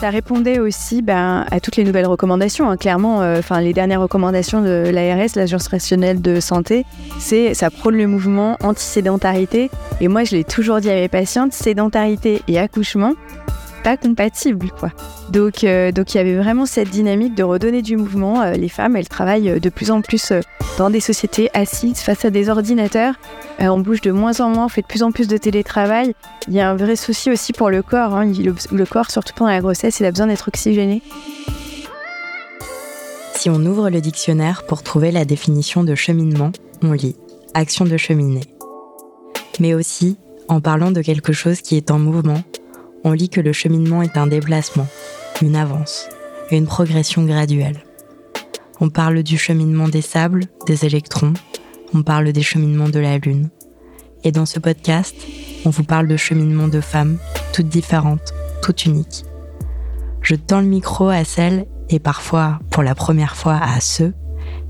Ça répondait aussi ben, à toutes les nouvelles recommandations. Hein. Clairement, euh, les dernières recommandations de l'ARS, l'Agence rationnelle de santé, c'est ça prône le mouvement anti-sédentarité. Et moi, je l'ai toujours dit à mes patientes, sédentarité et accouchement, pas compatible quoi. Donc euh, donc il y avait vraiment cette dynamique de redonner du mouvement. Euh, les femmes, elles travaillent euh, de plus en plus dans des sociétés assises face à des ordinateurs. on bouge de moins en moins, on fait de plus en plus de télétravail. Il y a un vrai souci aussi pour le corps. Hein. Le, corps, surtout pendant la grossesse, il a besoin d'être oxygéné. Si on ouvre le dictionnaire pour trouver la définition de cheminement, on lit action de cheminer. Mais aussi, en parlant de quelque chose qui est en mouvement, on lit que le cheminement est un déplacement, une avance, une progression graduelle. On parle du cheminement des sables, des électrons, on parle des cheminements de la Lune. Et dans ce podcast, on vous parle de cheminement de femmes, toutes différentes, toutes uniques. Je tends le micro à celles, et parfois pour la première fois à ceux,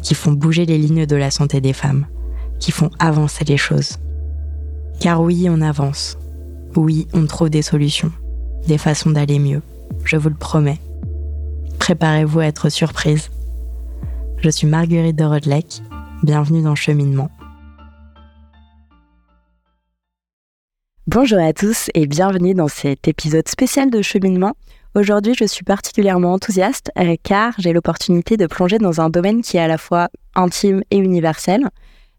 qui font bouger les lignes de la santé des femmes, qui font avancer les choses. Car oui, on avance. Oui, on trouve des solutions des façons d'aller mieux, je vous le promets. Préparez-vous à être surprise. Je suis Marguerite de Rodelec, bienvenue dans Cheminement. Bonjour à tous et bienvenue dans cet épisode spécial de Cheminement. Aujourd'hui, je suis particulièrement enthousiaste euh, car j'ai l'opportunité de plonger dans un domaine qui est à la fois intime et universel,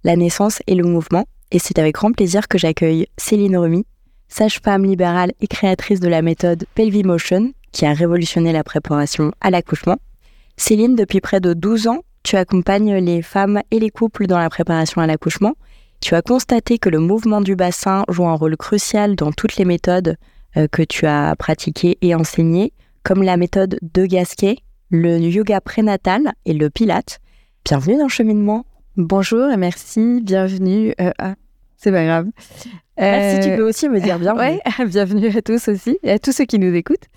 la naissance et le mouvement. Et c'est avec grand plaisir que j'accueille Céline Remy, sage-femme libérale et créatrice de la méthode Pelvimotion, qui a révolutionné la préparation à l'accouchement. Céline, depuis près de 12 ans, tu accompagnes les femmes et les couples dans la préparation à l'accouchement. Tu as constaté que le mouvement du bassin joue un rôle crucial dans toutes les méthodes euh, que tu as pratiquées et enseignées, comme la méthode de Gasquet, le yoga prénatal et le pilate. Bienvenue dans cheminement. Bonjour et merci, bienvenue. Euh, c'est pas grave. Merci, tu peux aussi me dire bienvenue. Ouais, bienvenue à tous aussi et à tous ceux qui nous écoutent.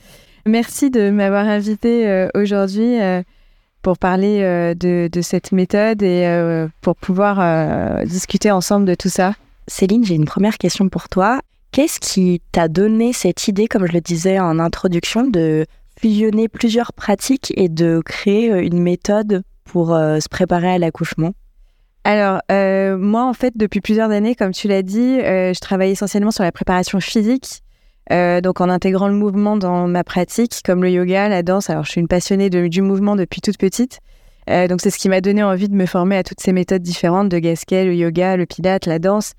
Merci de m'avoir invité euh, aujourd'hui euh, pour parler euh, de, de, cette méthode et pour pouvoir discuter ensemble de tout ça. Céline, j'ai une première question pour toi. Qu'est-ce qui t'a donné cette idée, comme je le disais en introduction, de fusionner plusieurs pratiques et de créer une méthode pour se préparer à l'accouchement? Alors, euh, moi, en fait, depuis plusieurs années, comme tu l'as dit, euh, je travaille essentiellement sur la préparation physique, euh, donc en intégrant le mouvement dans ma pratique, comme le yoga, la danse. Alors, je suis une passionnée du mouvement depuis toute petite. donc, c'est ce qui m'a donné envie de me former à toutes ces méthodes différentes de Gasquet, le yoga, le pilate, la danse.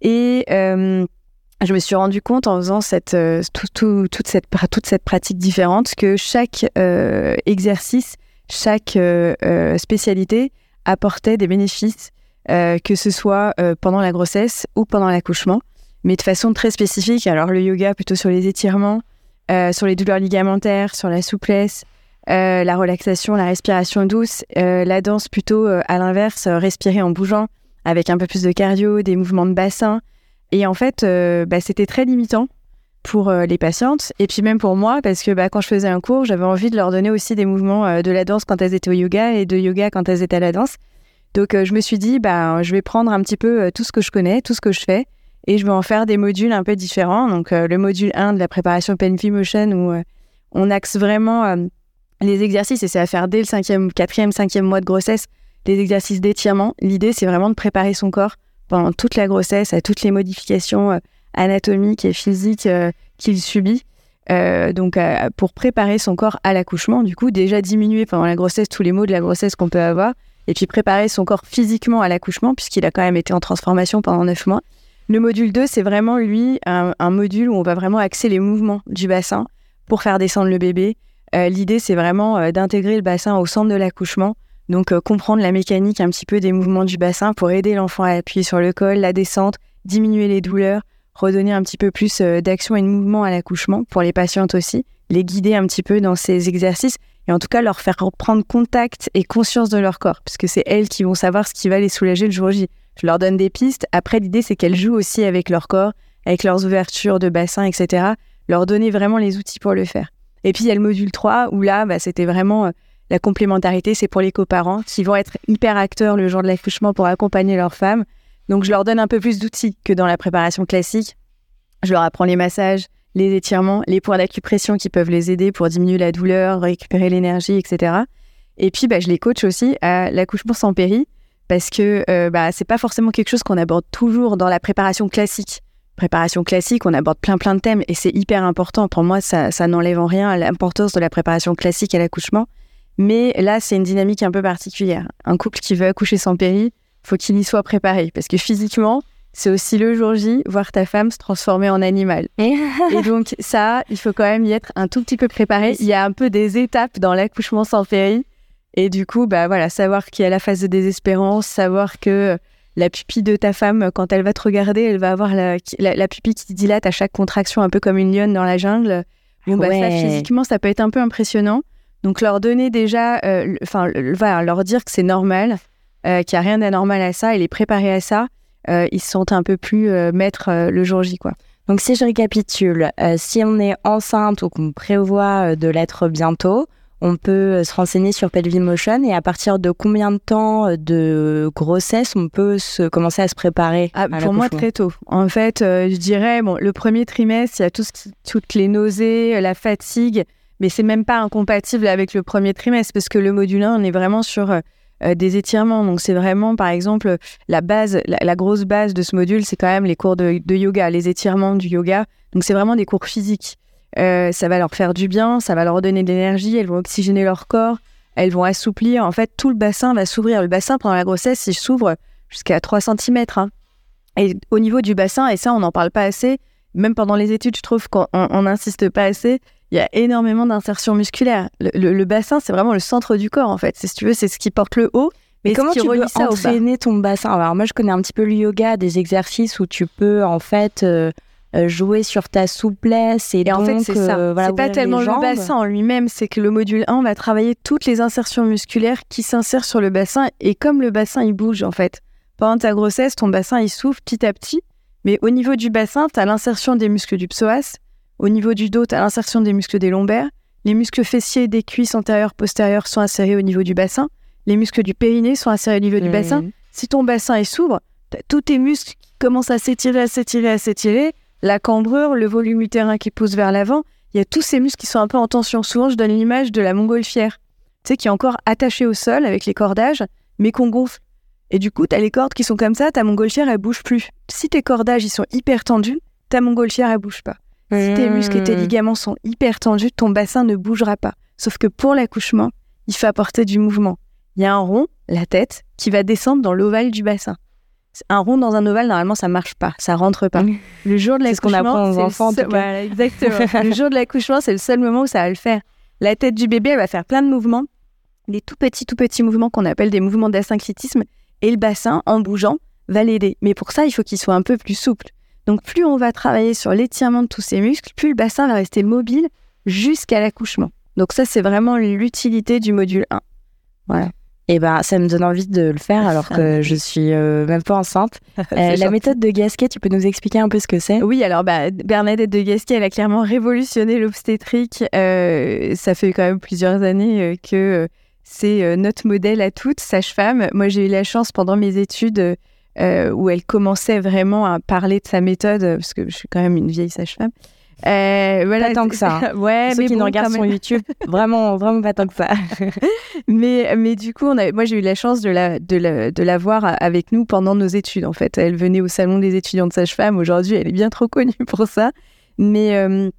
Et je me suis rendu compte en faisant cette, toute, cette, toute cette pratique différente que chaque exercice, chaque spécialité apportait des bénéfices, euh, que ce soit euh, pendant la grossesse ou pendant l'accouchement, mais de façon très spécifique. Alors le yoga plutôt sur les étirements, euh, sur les douleurs ligamentaires, sur la souplesse, la relaxation, la respiration douce, la danse plutôt à l'inverse, respirer en bougeant avec un peu plus de cardio, des mouvements de bassin. Et en fait, bah, c'était très limitant pour les patientes et puis même pour moi parce que bah, quand je faisais un cours, j'avais envie de leur donner aussi des mouvements de la danse quand elles étaient au yoga et de yoga quand elles étaient à la danse. Donc je me suis dit, bah, je vais prendre un petit peu tout ce que je connais, tout ce que je fais et je vais en faire des modules un peu différents. Donc le module 1 de la préparation Pen Motion où on axe vraiment les exercices et c'est à faire dès le cinquième, quatrième, cinquième mois de grossesse, des exercices d'étirement. L'idée, c'est vraiment de préparer son corps pendant toute la grossesse à toutes les modifications anatomique et physique euh, qu'il subit. Euh, donc, euh, pour préparer son corps à l'accouchement, du coup, déjà diminuer pendant la grossesse tous les maux de la grossesse qu'on peut avoir, et puis préparer son corps physiquement à l'accouchement, puisqu'il a quand même été en transformation pendant neuf mois. Le module 2, c'est vraiment, lui, un, module où on va vraiment axer les mouvements du bassin pour faire descendre le bébé. L'idée, c'est vraiment d'intégrer le bassin au centre de l'accouchement, donc comprendre la mécanique un petit peu des mouvements du bassin pour aider l'enfant à appuyer sur le col, la descente, diminuer les douleurs, redonner un petit peu plus euh, d'action et de mouvement à l'accouchement pour les patientes aussi, les guider un petit peu dans ces exercices et en tout cas leur faire prendre contact et conscience de leur corps, puisque c'est elles qui vont savoir ce qui va les soulager le jour J. Je leur donne des pistes. Après, l'idée, c'est qu'elles jouent aussi avec leur corps, avec leurs ouvertures de bassin, etc. Leur donner vraiment les outils pour le faire. Et puis, il y a le module 3, où là, bah, c'était vraiment euh, la complémentarité, c'est pour les coparents qui vont être hyper acteurs le jour de l'accouchement pour accompagner leurs femmes donc je leur donne un peu plus d'outils que dans la préparation classique. Je leur apprends les massages, les étirements, les points d'acupression qui peuvent les aider pour diminuer la douleur, récupérer l'énergie, etc. Et puis, bah, je les coach aussi à l'accouchement sans péri parce que euh, bah, c'est pas forcément quelque chose qu'on aborde toujours dans la préparation classique. Préparation classique, on aborde plein plein de thèmes et c'est hyper important. Pour moi, ça, ça n'enlève en rien l'importance de la préparation classique à l'accouchement. Mais là, c'est une dynamique un peu particulière. Un couple qui veut accoucher sans péri, faut qu'il y soit préparé parce que physiquement, c'est aussi le jour J, voir ta femme se transformer en animal. Et donc ça, il faut quand même y être un tout petit peu préparé. Il y a un peu des étapes dans l'accouchement sans péri et du coup, bah voilà, savoir qu'il y a la phase de désespérance, savoir que la pupille de ta femme, quand elle va te regarder, elle va avoir la, la, pupille qui dilate à chaque contraction, un peu comme une lionne dans la jungle. Bon, bah, ça, physiquement, ça peut être un peu impressionnant. Donc, leur donner déjà, euh, enfin, leur dire que c'est normal, euh, qu'il n'y a rien d'anormal à ça et les préparer à ça, euh, ils se sentent un peu plus maîtres le jour J, quoi. Donc, si je récapitule, si on est enceinte ou qu'on prévoit de l'être bientôt, on peut euh, se renseigner sur Pelvimotion et à partir de combien de temps euh, de grossesse on peut se, commencer à se préparer ah, Pour moi, très tôt. En fait, euh, je dirais, bon, le premier trimestre, il y a tout ce qui, toutes les nausées, la fatigue, mais c'est même pas incompatible avec le premier trimestre parce que le module 1, on est vraiment sur des étirements. Donc, c'est vraiment, par exemple, la base, la, grosse base de ce module, c'est quand même les cours de yoga, les étirements du yoga. Donc, c'est vraiment des cours physiques. Euh, ça va leur faire du bien, ça va leur donner de l'énergie, elles vont oxygéner leur corps, elles vont assouplir. En fait, tout le bassin va s'ouvrir. Le bassin, pendant la grossesse, il s'ouvre jusqu'à 3 cm. Hein. Et au niveau du bassin, et ça, on n'en parle pas assez, même pendant les études, je trouve qu'on n'insiste pas assez, il y a énormément d'insertions musculaires. Le, bassin, c'est vraiment le centre du corps, en fait. Si tu veux, c'est ce qui porte le haut. Mais comment tu peux ça entraîner ton bassin? Alors moi, je connais un petit peu le yoga, des exercices où tu peux en fait euh, euh, jouer sur ta souplesse et, en fait c'est ça euh, c'est pas tellement le bassin en lui-même c'est que le module 1 va travailler toutes les insertions musculaires qui s'insèrent sur le bassin et comme le bassin il bouge en fait pendant ta grossesse ton bassin il s'ouvre petit à petit mais au niveau du bassin tu as l'insertion des muscles du psoas au niveau du dos tu as l'insertion des muscles des lombaires les muscles fessiers des cuisses antérieures postérieures sont insérés au niveau du bassin les muscles du périnée sont insérés au niveau du bassin si ton bassin s'ouvre tous tes muscles qui commencent à s'étirer à s'étirer à s'étirer la cambrure, le volume utérin qui pousse vers l'avant, il y a tous ces muscles qui sont un peu en tension. Souvent, je donne l'image de la montgolfière, tu sais, qui est encore attachée au sol avec les cordages, mais qu'on gonfle. Et du coup, tu as les cordes qui sont comme ça, ta montgolfière, elle bouge plus. Si tes cordages, ils sont hyper tendus, ta montgolfière, elle bouge pas. Si tes muscles et tes mmh. ligaments sont hyper tendus, ton bassin ne bougera pas. Sauf que pour l'accouchement, il faut apporter du mouvement. Il y a un rond, la tête, qui va descendre dans l'ovale du bassin un rond dans un ovale, normalement, ça marche pas, ça rentre pas. Le jour de l'accouchement, c'est exactement. le jour de l'accouchement, c'est le seul moment où ça va le faire. La tête du bébé, elle va faire plein de mouvements, des tout petits, tout petits mouvements qu'on appelle des mouvements d'asynclitisme, et le bassin, en bougeant, va l'aider. Mais pour ça, il faut qu'il soit un peu plus souple. Donc, plus on va travailler sur l'étirement de tous ces muscles, plus le bassin va rester mobile jusqu'à l'accouchement. Donc ça, c'est vraiment l'utilité du module 1. Voilà. Et eh ben, ça me donne envie de le faire alors que je suis euh, même pas enceinte. Euh, la méthode de Gasquet, tu peux nous expliquer un peu ce que c'est? Oui, alors bah, Bernadette de Gasquet, elle a clairement révolutionné l'obstétrique. Euh, ça fait quand même plusieurs années que c'est notre modèle à toutes, sage-femme. Moi, j'ai eu la chance pendant mes études où elle commençait vraiment à parler de sa méthode, parce que je suis quand même une vieille sage-femme. Euh, voilà, pas tant que ça. ouais, Ceux mais qui nous regardent sur YouTube, vraiment, vraiment pas tant que ça. mais, mais du coup, on a, moi, j'ai eu la chance de la, de, la, de la voir avec nous pendant nos études. En fait, elle venait au salon des étudiants de sage-femme. Aujourd'hui, elle est bien trop connue pour ça. Mais euh,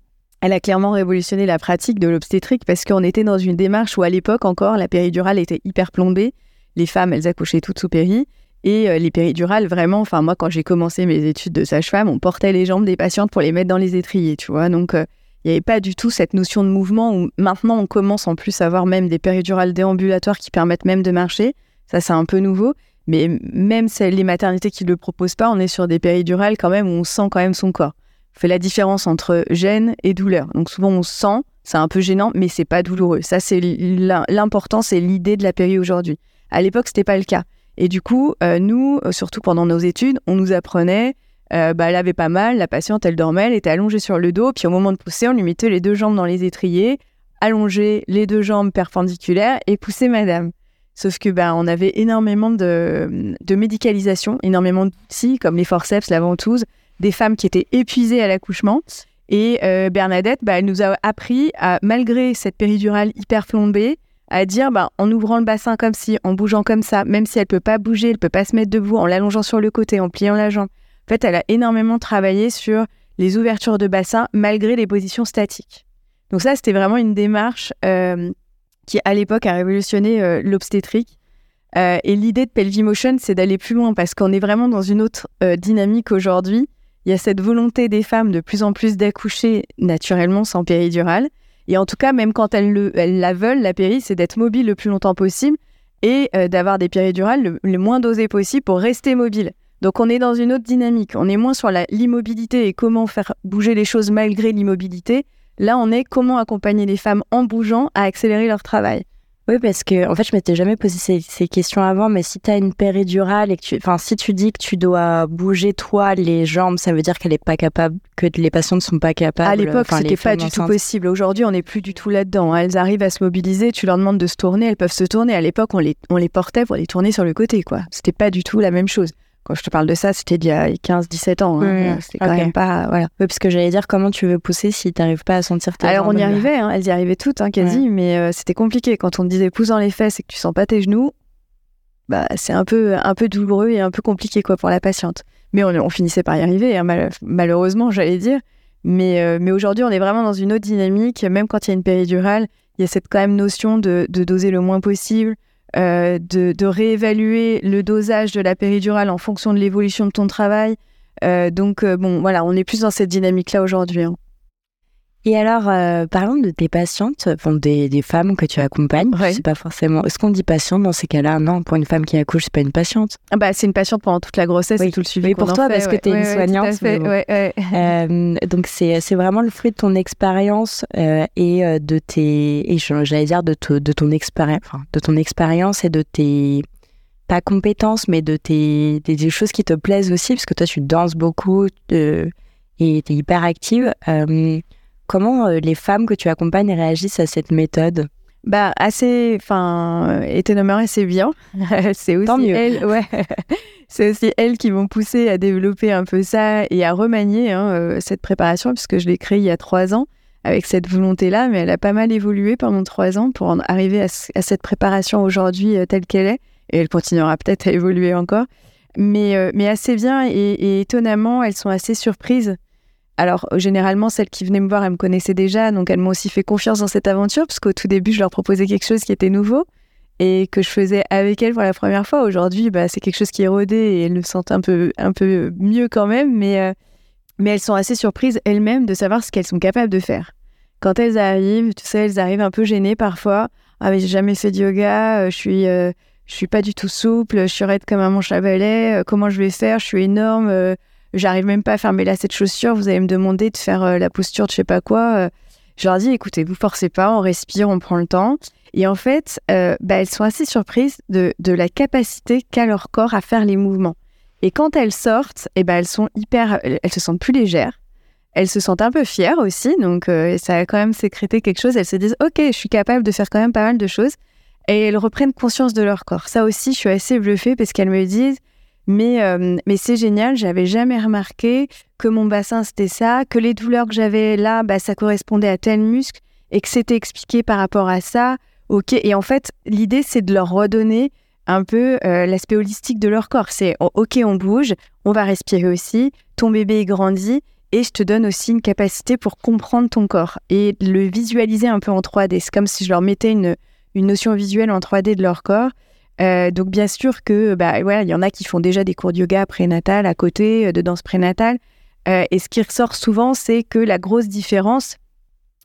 elle a clairement révolutionné la pratique de l'obstétrique parce qu'on était dans une démarche où, à l'époque encore, la péridurale était hyper plombée. Les femmes, elles accouchaient toutes sous péri. Et euh, les péridurales, vraiment, enfin, moi, quand j'ai commencé mes études de sage-femme, on portait les jambes des patientes pour les mettre dans les étriers, tu vois. Donc, euh, il n'y avait pas du tout cette notion de mouvement où maintenant, on commence en plus à avoir même des péridurales déambulatoires qui permettent même de marcher. Ça, c'est un peu nouveau. Mais même les maternités qui ne le proposent pas, on est sur des péridurales quand même où on sent quand même son corps. On fait la différence entre gêne et douleur. Donc, souvent, on sent, c'est un peu gênant, mais c'est pas douloureux. Ça, c'est l'important, c'est l'idée de la péri aujourd'hui. À l'époque, c'était pas le cas. Et du coup, euh, nous, euh, surtout pendant nos études, on nous apprenait, euh, bah, elle avait pas mal, la patiente, elle dormait, elle était allongée sur le dos, puis au moment de pousser, on lui mettait les deux jambes dans les étriers, allonger les deux jambes perpendiculaires et pousser madame. Sauf que bah, on avait énormément de, de médicalisation, énormément d'outils comme les forceps, la ventouse, des femmes qui étaient épuisées à l'accouchement. Et Bernadette, bah, elle nous a appris, à, malgré cette péridurale hyper flambée, à dire bah, en ouvrant le bassin comme si, en bougeant comme ça, même si elle peut pas bouger, elle peut pas se mettre debout, en l'allongeant sur le côté, en pliant la jambe. En fait, elle a énormément travaillé sur les ouvertures de bassin malgré les positions statiques. Donc ça, c'était vraiment une démarche euh, qui, à l'époque, a révolutionné euh, l'obstétrique. Euh, et l'idée de Pelvimotion, c'est d'aller plus loin parce qu'on est vraiment dans une autre dynamique aujourd'hui. Il y a cette volonté des femmes de plus en plus d'accoucher naturellement sans péridurale. Et en tout cas, même quand elles, le, la veulent, la péri, c'est d'être mobile le plus longtemps possible et euh, d'avoir des péridurales le, moins dosées possible pour rester mobile. Donc on est dans une autre dynamique. On est moins sur l'immobilité et comment faire bouger les choses malgré l'immobilité. Là, on est comment accompagner les femmes en bougeant à accélérer leur travail. Oui, parce que en fait, je m'étais jamais posé ces, questions avant, mais si tu as une péridurale et que tu, enfin, si tu dis que tu dois bouger toi les jambes, ça veut dire qu'elle est pas capable, que les patients ne sont pas capables. À l'époque, c'était pas du tout possible. Aujourd'hui, on n'est plus du tout là-dedans. Hein. Elles arrivent à se mobiliser. Tu leur demandes de se tourner, elles peuvent se tourner. À l'époque, on les, on les portait pour les tourner sur le côté, quoi. C'était pas du tout la même chose. Quand je te parle de ça, c'était il y a 15-17 ans. Hein. Mmh, c'était quand même pas. Voilà. Oui, parce que j'allais dire comment tu veux pousser si tu n'arrives pas à sentir tes Alors, on y arrivait, hein. elles y arrivaient toutes, hein, quasi, mais euh, c'était compliqué. Quand on te disait pousse dans les fesses et que tu sens pas tes genoux, bah, c'est un peu, un peu douloureux et un peu compliqué quoi, pour la patiente. Mais on, finissait par y arriver, malheureusement, j'allais dire. Mais, euh, mais aujourd'hui, on est vraiment dans une autre dynamique. Même quand il y a une péridurale, il y a cette quand même notion de, de doser le moins possible, euh, de, réévaluer le dosage de la péridurale en fonction de l'évolution de ton travail. Euh, donc, euh, bon, voilà, on est plus dans cette dynamique-là aujourd'hui. Hein. Et alors, euh, parlons de tes patientes, des, des, femmes que tu accompagnes. C'est pas forcément. Est-ce qu'on dit patiente dans ces cas-là? Non, pour une femme qui accouche, c'est pas une patiente. Ah bah, c'est une patiente pendant toute la grossesse et tout le suivi. Oui, pour toi, parce que tu es une soignante. euh, donc, c'est, vraiment le fruit de ton expérience euh, et euh, de tes. Et j'allais dire de, de ton expérience, enfin, de ton expérience et de tes pas compétences, mais de tes des, choses qui te plaisent aussi, parce que toi, tu danses beaucoup et tu es hyper active. Comment euh, les femmes que tu accompagnes réagissent à cette méthode? Bah assez, enfin, étonnamment assez bien. c'est aussi elles, ouais. c'est aussi elles qui vont pousser à développer un peu ça et à remanier hein, euh, cette préparation puisque je l'ai créée il y a trois ans avec cette volonté-là, mais elle a pas mal évolué pendant trois ans pour en arriver à, cette préparation aujourd'hui euh, telle qu'elle est et elle continuera peut-être à évoluer encore. Mais, mais assez bien et, et étonnamment, elles sont assez surprises alors, généralement, celles qui venaient me voir, elles me connaissaient déjà, donc elles m'ont aussi fait confiance dans cette aventure, parce qu'au tout début, je leur proposais quelque chose qui était nouveau et que je faisais avec elles pour la première fois. Aujourd'hui, bah, c'est quelque chose qui est rodé et elles le sentent un peu, un peu mieux quand même, mais, euh, mais elles sont assez surprises elles-mêmes de savoir ce qu'elles sont capables de faire. Quand elles arrivent, tu sais, elles arrivent un peu gênées parfois. Ah, mais j'ai jamais fait de yoga, euh, je suis. Euh, je suis pas du tout souple, je suis raide comme un manche à balai, comment je vais faire, je suis énorme, j'arrive même pas à fermer là cette chaussure, vous allez me demander de faire euh, la posture de je sais pas quoi. Euh. je leur dis, écoutez, vous forcez pas, on respire, on prend le temps. Et en fait, euh, bah, elles sont assez surprises de, la capacité qu'a leur corps à faire les mouvements. Et quand elles sortent, et eh ben elles sont hyper, elles se sentent plus légères. Elles se sentent un peu fières aussi, donc ça a quand même sécrété quelque chose. Elles se disent, ok, je suis capable de faire quand même pas mal de choses. Et elles reprennent conscience de leur corps. Ça aussi, je suis assez bluffée parce qu'elles me disent, mais, euh, mais c'est génial, j'avais jamais remarqué que mon bassin c'était ça, que les douleurs que j'avais là, bah, ça correspondait à tel muscle et que c'était expliqué par rapport à ça. Ok, et en fait, l'idée c'est de leur redonner un peu euh, l'aspect holistique de leur corps. C'est oh, ok, on bouge, on va respirer aussi, ton bébé grandit et je te donne aussi une capacité pour comprendre ton corps et le visualiser un peu en 3D. C'est comme si je leur mettais une, une notion visuelle en 3D de leur corps euh, donc bien sûr que bah ouais, il y en a qui font déjà des cours de yoga prénatal à côté euh, de danse prénatale. Euh, et ce qui ressort souvent, c'est que la grosse différence,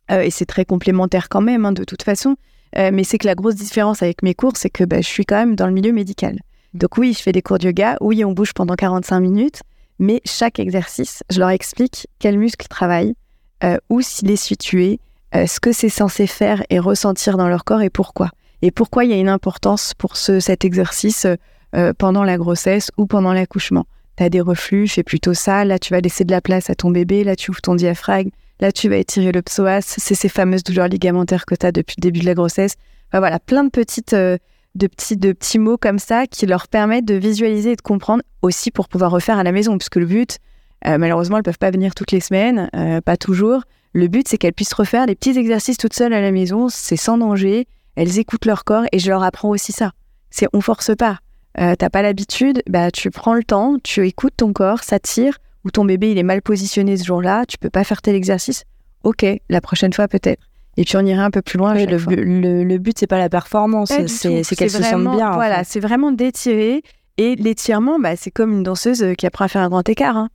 et c'est très complémentaire quand même hein, de toute façon, mais c'est que la grosse différence avec mes cours, c'est que bah, je suis quand même dans le milieu médical. Donc oui, je fais des cours de yoga, oui, on bouge pendant 45 minutes, mais chaque exercice, je leur explique quel muscle travaille, où s'il est situé, ce que c'est censé faire et ressentir dans leur corps et pourquoi et pourquoi il y a une importance pour ce, cet exercice euh, pendant la grossesse ou pendant l'accouchement? Tu as des reflux, fais plutôt ça, là tu vas laisser de la place à ton bébé, là tu ouvres ton diaphragme, là tu vas étirer le psoas, c'est ces fameuses douleurs ligamentaires que tu as depuis le début de la grossesse. voilà, plein de petites euh, de petits de petits mots comme ça qui leur permettent de visualiser et de comprendre aussi pour pouvoir refaire à la maison puisque le but malheureusement, elles peuvent pas venir toutes les semaines, pas toujours. Le but, c'est qu'elles puissent refaire des petits exercices toutes seules à la maison, c'est sans danger. Elles écoutent leur corps et je leur apprends aussi ça. C'est on force pas. Euh, T'as pas l'habitude, bah tu prends le temps, tu écoutes ton corps, ça tire, ou ton bébé il est mal positionné ce jour-là, tu peux pas faire tel exercice. Ok, la prochaine fois peut-être. Et puis on irait un peu plus loin. le, le, le, but c'est pas la performance, c'est qu'elle se sente bien. Voilà, c'est vraiment d'étirer. Et l'étirement, bah, c'est comme une danseuse qui apprend à faire un grand écart. Hein.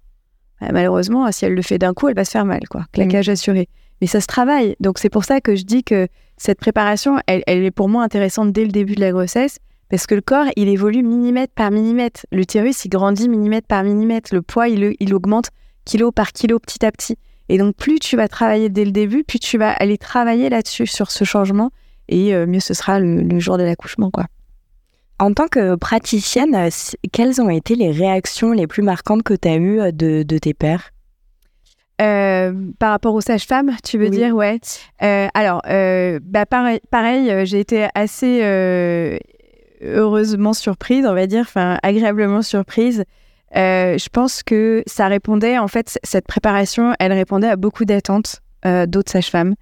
Bah, malheureusement, si elle le fait d'un coup, elle va se faire mal, quoi. Claquage mm. assuré. Mais ça se travaille. Donc c'est pour ça que je dis que cette préparation, elle, est pour moi intéressante dès le début de la grossesse, parce que le corps, il évolue millimètre par millimètre. L'utérus, il grandit millimètre par millimètre. Le poids, il, augmente kilo par kilo petit à petit. Et donc, plus tu vas travailler dès le début, plus tu vas aller travailler là-dessus, sur ce changement, et euh, mieux ce sera le, jour de l'accouchement, quoi. En tant que praticienne, quelles ont été les réactions les plus marquantes que tu as eues euh, de, tes pères euh, par rapport aux sages-femmes, tu veux dire, ouais. Euh, alors, bah pareil, pareil j'ai été assez heureusement surprise, on va dire, enfin agréablement surprise. je pense que ça répondait, en fait, cette préparation, elle répondait à beaucoup d'attentes d'autres sages-femmes.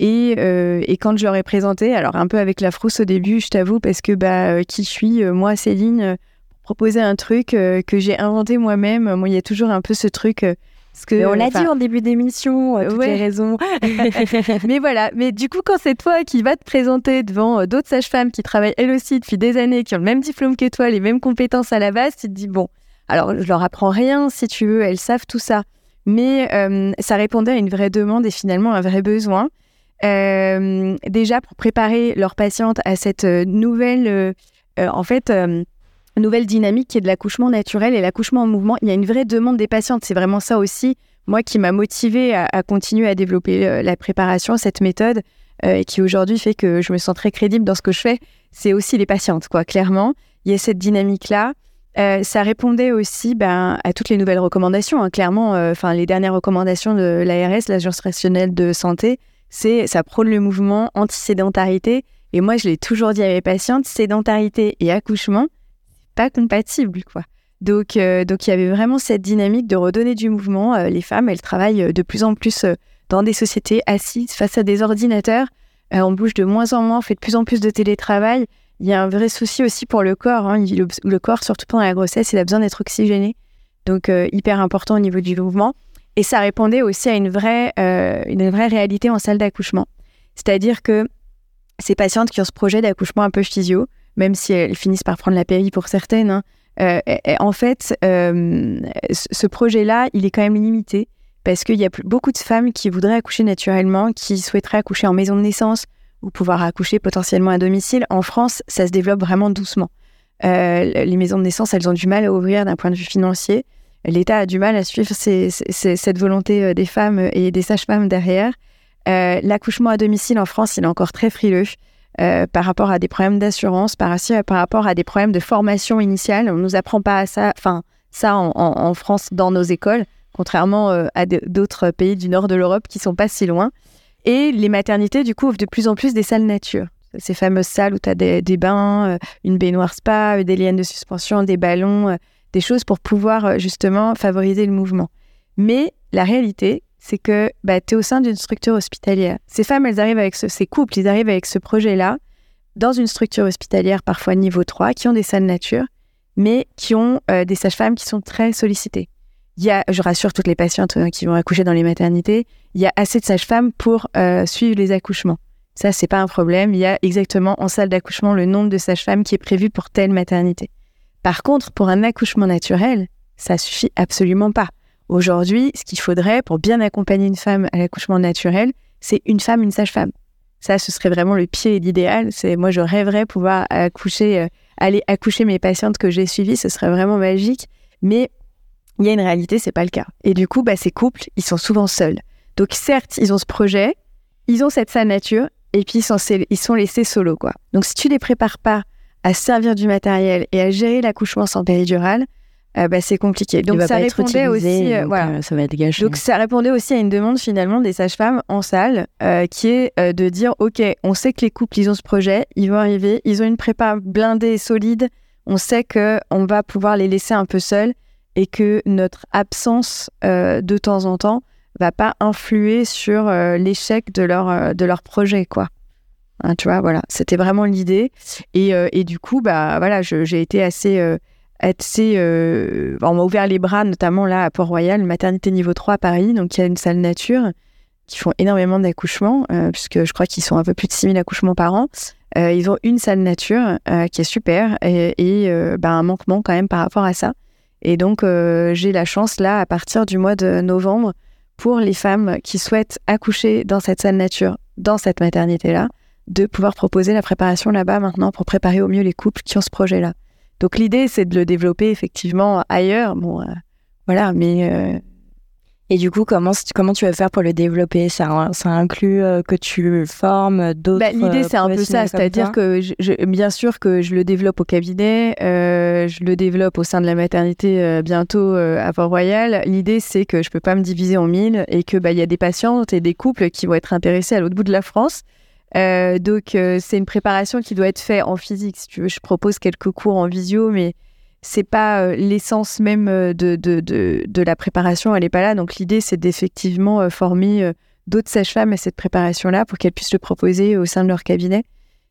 Euh, et, quand je leur ai présenté, alors un peu avec la frousse au début, je t'avoue, parce que bah, euh, qui je suis, euh, moi, Céline, proposer un truc que j'ai inventé moi-même. Moi, il y a toujours un peu ce truc. Que, on l'a dit en début d'émission, toutes les raisons. mais voilà, mais du coup, quand c'est toi qui vas te présenter devant d'autres sages-femmes qui travaillent elles aussi depuis des années, qui ont le même diplôme que toi, les mêmes compétences à la base, tu te dis, bon, alors je leur apprends rien si tu veux, elles savent tout ça. Mais ça répondait à une vraie demande et finalement un vrai besoin. Euh, déjà pour préparer leurs patientes à cette euh, nouvelle, euh, en fait, nouvelle dynamique qui est de l'accouchement naturel et l'accouchement en mouvement. Il y a une vraie demande des patientes. C'est vraiment ça aussi, moi, qui m'a motivée à, continuer à développer la préparation, cette méthode, et qui aujourd'hui fait que je me sens très crédible dans ce que je fais. C'est aussi les patientes, quoi, clairement. Il y a cette dynamique-là. ça répondait aussi ben, à toutes les nouvelles recommandations. Hein. Clairement, les dernières recommandations de l'ARS, l'Agence rationnelle de santé, c'est ça prône le mouvement anti-sédentarité. Et moi, je l'ai toujours dit à mes patientes, sédentarité et accouchement, pas compatible, quoi. Donc, euh, donc il y avait vraiment cette dynamique de redonner du mouvement. Euh, les femmes, elles travaillent euh, de plus en plus dans des sociétés assises face à des ordinateurs. on bouge de moins en moins, on fait de plus en plus de télétravail. Il y a un vrai souci aussi pour le corps. Hein. Le, corps, surtout pendant la grossesse, il a besoin d'être oxygéné. Donc, hyper important au niveau du mouvement. Et ça répondait aussi à une vraie, une vraie réalité en salle d'accouchement. C'est-à-dire que ces patientes qui ont ce projet d'accouchement un peu physio, même si elles finissent par prendre la péri pour certaines, hein, euh, en fait, euh, ce projet-là, il est quand même limité parce qu'il y a beaucoup de femmes qui voudraient accoucher naturellement, qui souhaiteraient accoucher en maison de naissance ou pouvoir accoucher potentiellement à domicile. En France, ça se développe vraiment doucement. les maisons de naissance, elles ont du mal à ouvrir d'un point de vue financier l'État a du mal à suivre cette volonté euh, des femmes et des sages-femmes derrière. Euh, l'accouchement à domicile en France, il est encore très frileux euh, par rapport à des problèmes d'assurance, par, par rapport à des problèmes de formation initiale. On ne nous apprend pas ça, enfin, ça en, France dans nos écoles, contrairement à d'autres pays du nord de l'Europe qui sont pas si loin. Et les maternités, du coup, ouvrent de plus en plus des salles nature. Ces fameuses salles où tu as des, bains, une baignoire spa, des lianes de suspension, des ballons des choses pour pouvoir euh, justement favoriser le mouvement. Mais la réalité, c'est que bah, tu es au sein d'une structure hospitalière. Ces femmes, elles arrivent avec ce, ces couples, ils arrivent avec ce projet-là dans une structure hospitalière, parfois niveau 3, qui ont des salles nature, mais qui ont euh, des sages-femmes qui sont très sollicitées. Il y a, je rassure toutes les patientes euh, qui vont accoucher dans les maternités, il y a assez de sages-femmes pour suivre les accouchements. Ça, c'est pas un problème. Il y a exactement en salle d'accouchement le nombre de sages-femmes qui est prévu pour telle maternité. Par contre, pour un accouchement naturel, ça suffit absolument pas. Aujourd'hui, ce qu'il faudrait pour bien accompagner une femme à l'accouchement naturel, c'est une femme, une sage-femme. Ça, ce serait vraiment le pied et l'idéal. C'est moi, je rêverais pouvoir euh, aller accoucher mes patientes que j'ai suivies. Ce serait vraiment magique. Mais il y a une réalité, c'est pas le cas. Et du coup, bah, ces couples, ils sont souvent seuls. Donc certes, ils ont ce projet, ils ont cette salle nature, et puis ils sont, laissés solo, quoi. Donc si tu les prépares pas à servir du matériel et à gérer l'accouchement sans péridurale, euh, bah, c'est compliqué. Donc ça répondait aussi, euh, voilà. Euh, ça va être gâché. Donc ça répondait aussi à une demande finalement des sages-femmes en salle, qui est de dire ok, on sait que les couples ils ont ce projet, ils vont arriver, ils ont une prépa blindée et solide, on sait que on va pouvoir les laisser un peu seuls et que notre absence de temps en temps va pas influer sur l'échec de leur, de leur projet, quoi. Hein, tu vois, voilà, c'était vraiment l'idée. Et, et, du coup, bah voilà, j'ai été assez assez. on m'a ouvert les bras, notamment là à Port-Royal, maternité niveau 3 à Paris. Donc il y a une salle nature qui font énormément d'accouchements, puisque je crois qu'ils sont un peu plus de 6000 accouchements par an. Euh, ils ont une salle nature euh, qui est super et, bah, un manquement quand même par rapport à ça. Et donc, j'ai la chance là, à partir du mois de novembre, pour les femmes qui souhaitent accoucher dans cette salle nature, dans cette maternité-là, de pouvoir proposer la préparation là-bas maintenant pour préparer au mieux les couples qui ont ce projet-là. Donc l'idée, c'est de le développer effectivement ailleurs. Bon, voilà, mais et du coup, comment, comment tu vas faire pour le développer? Ça, ça inclut euh, que tu formes d'autres bah, L'idée, c'est un peu ça, c'est-à-dire que je, bien sûr que je le développe au cabinet, euh, je le développe au sein de la maternité euh, bientôt à Port-Royal. L'idée, c'est que je peux pas me diviser en mille et que bah, y a des patientes et des couples qui vont être intéressés à l'autre bout de la France. Donc, c'est une préparation qui doit être faite en physique. Si tu veux, je propose quelques cours en visio, mais c'est pas euh, l'essence même euh, de, de, de, la préparation, elle n'est pas là. Donc l'idée, c'est d'effectivement euh, former d'autres sages-femmes à cette préparation-là pour qu'elles puissent le proposer au sein de leur cabinet.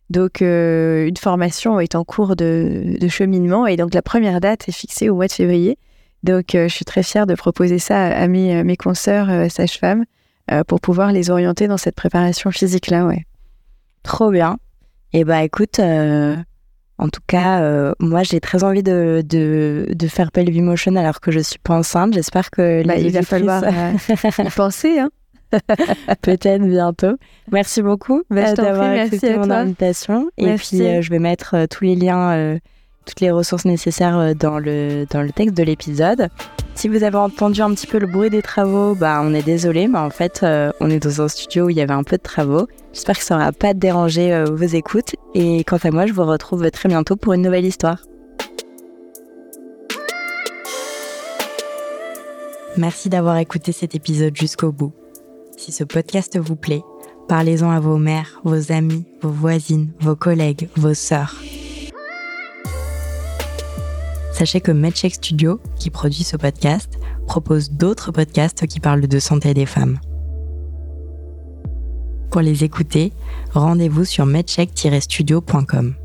Donc une formation est en cours de, cheminement et donc la première date est fixée au mois de février. Donc je suis très fière de proposer ça à mes, mes consoeurs sages-femmes pour pouvoir les orienter dans cette préparation physique-là. Ouais. Trop bien. Et eh bah écoute, en tout cas, euh, moi, j'ai très envie de, de, de faire Pelvimotion alors que je suis pas enceinte. J'espère que bah, il va falloir euh, y penser. Hein. Peut-être bientôt. Merci beaucoup bah, d'avoir accepté mon invitation. Et puis, euh, je vais mettre tous les liens toutes les ressources nécessaires euh, dans le, dans le texte de l'épisode. Si vous avez entendu un petit peu le bruit des travaux, bah, on est désolé, mais en fait, euh, on est dans un studio où il y avait un peu de travaux. J'espère que ça n'aura pas dérangé euh, vos écoutes. Et quant à moi, je vous retrouve très bientôt pour une nouvelle histoire. Merci d'avoir écouté cet épisode jusqu'au bout. Si ce podcast vous plaît, parlez-en à vos mères, vos amis, vos voisines, vos collègues, vos sœurs. Sachez que MedCheck Studio, qui produit ce podcast, propose d'autres podcasts qui parlent de santé des femmes. Pour les écouter, rendez-vous sur medcheck-studio.com.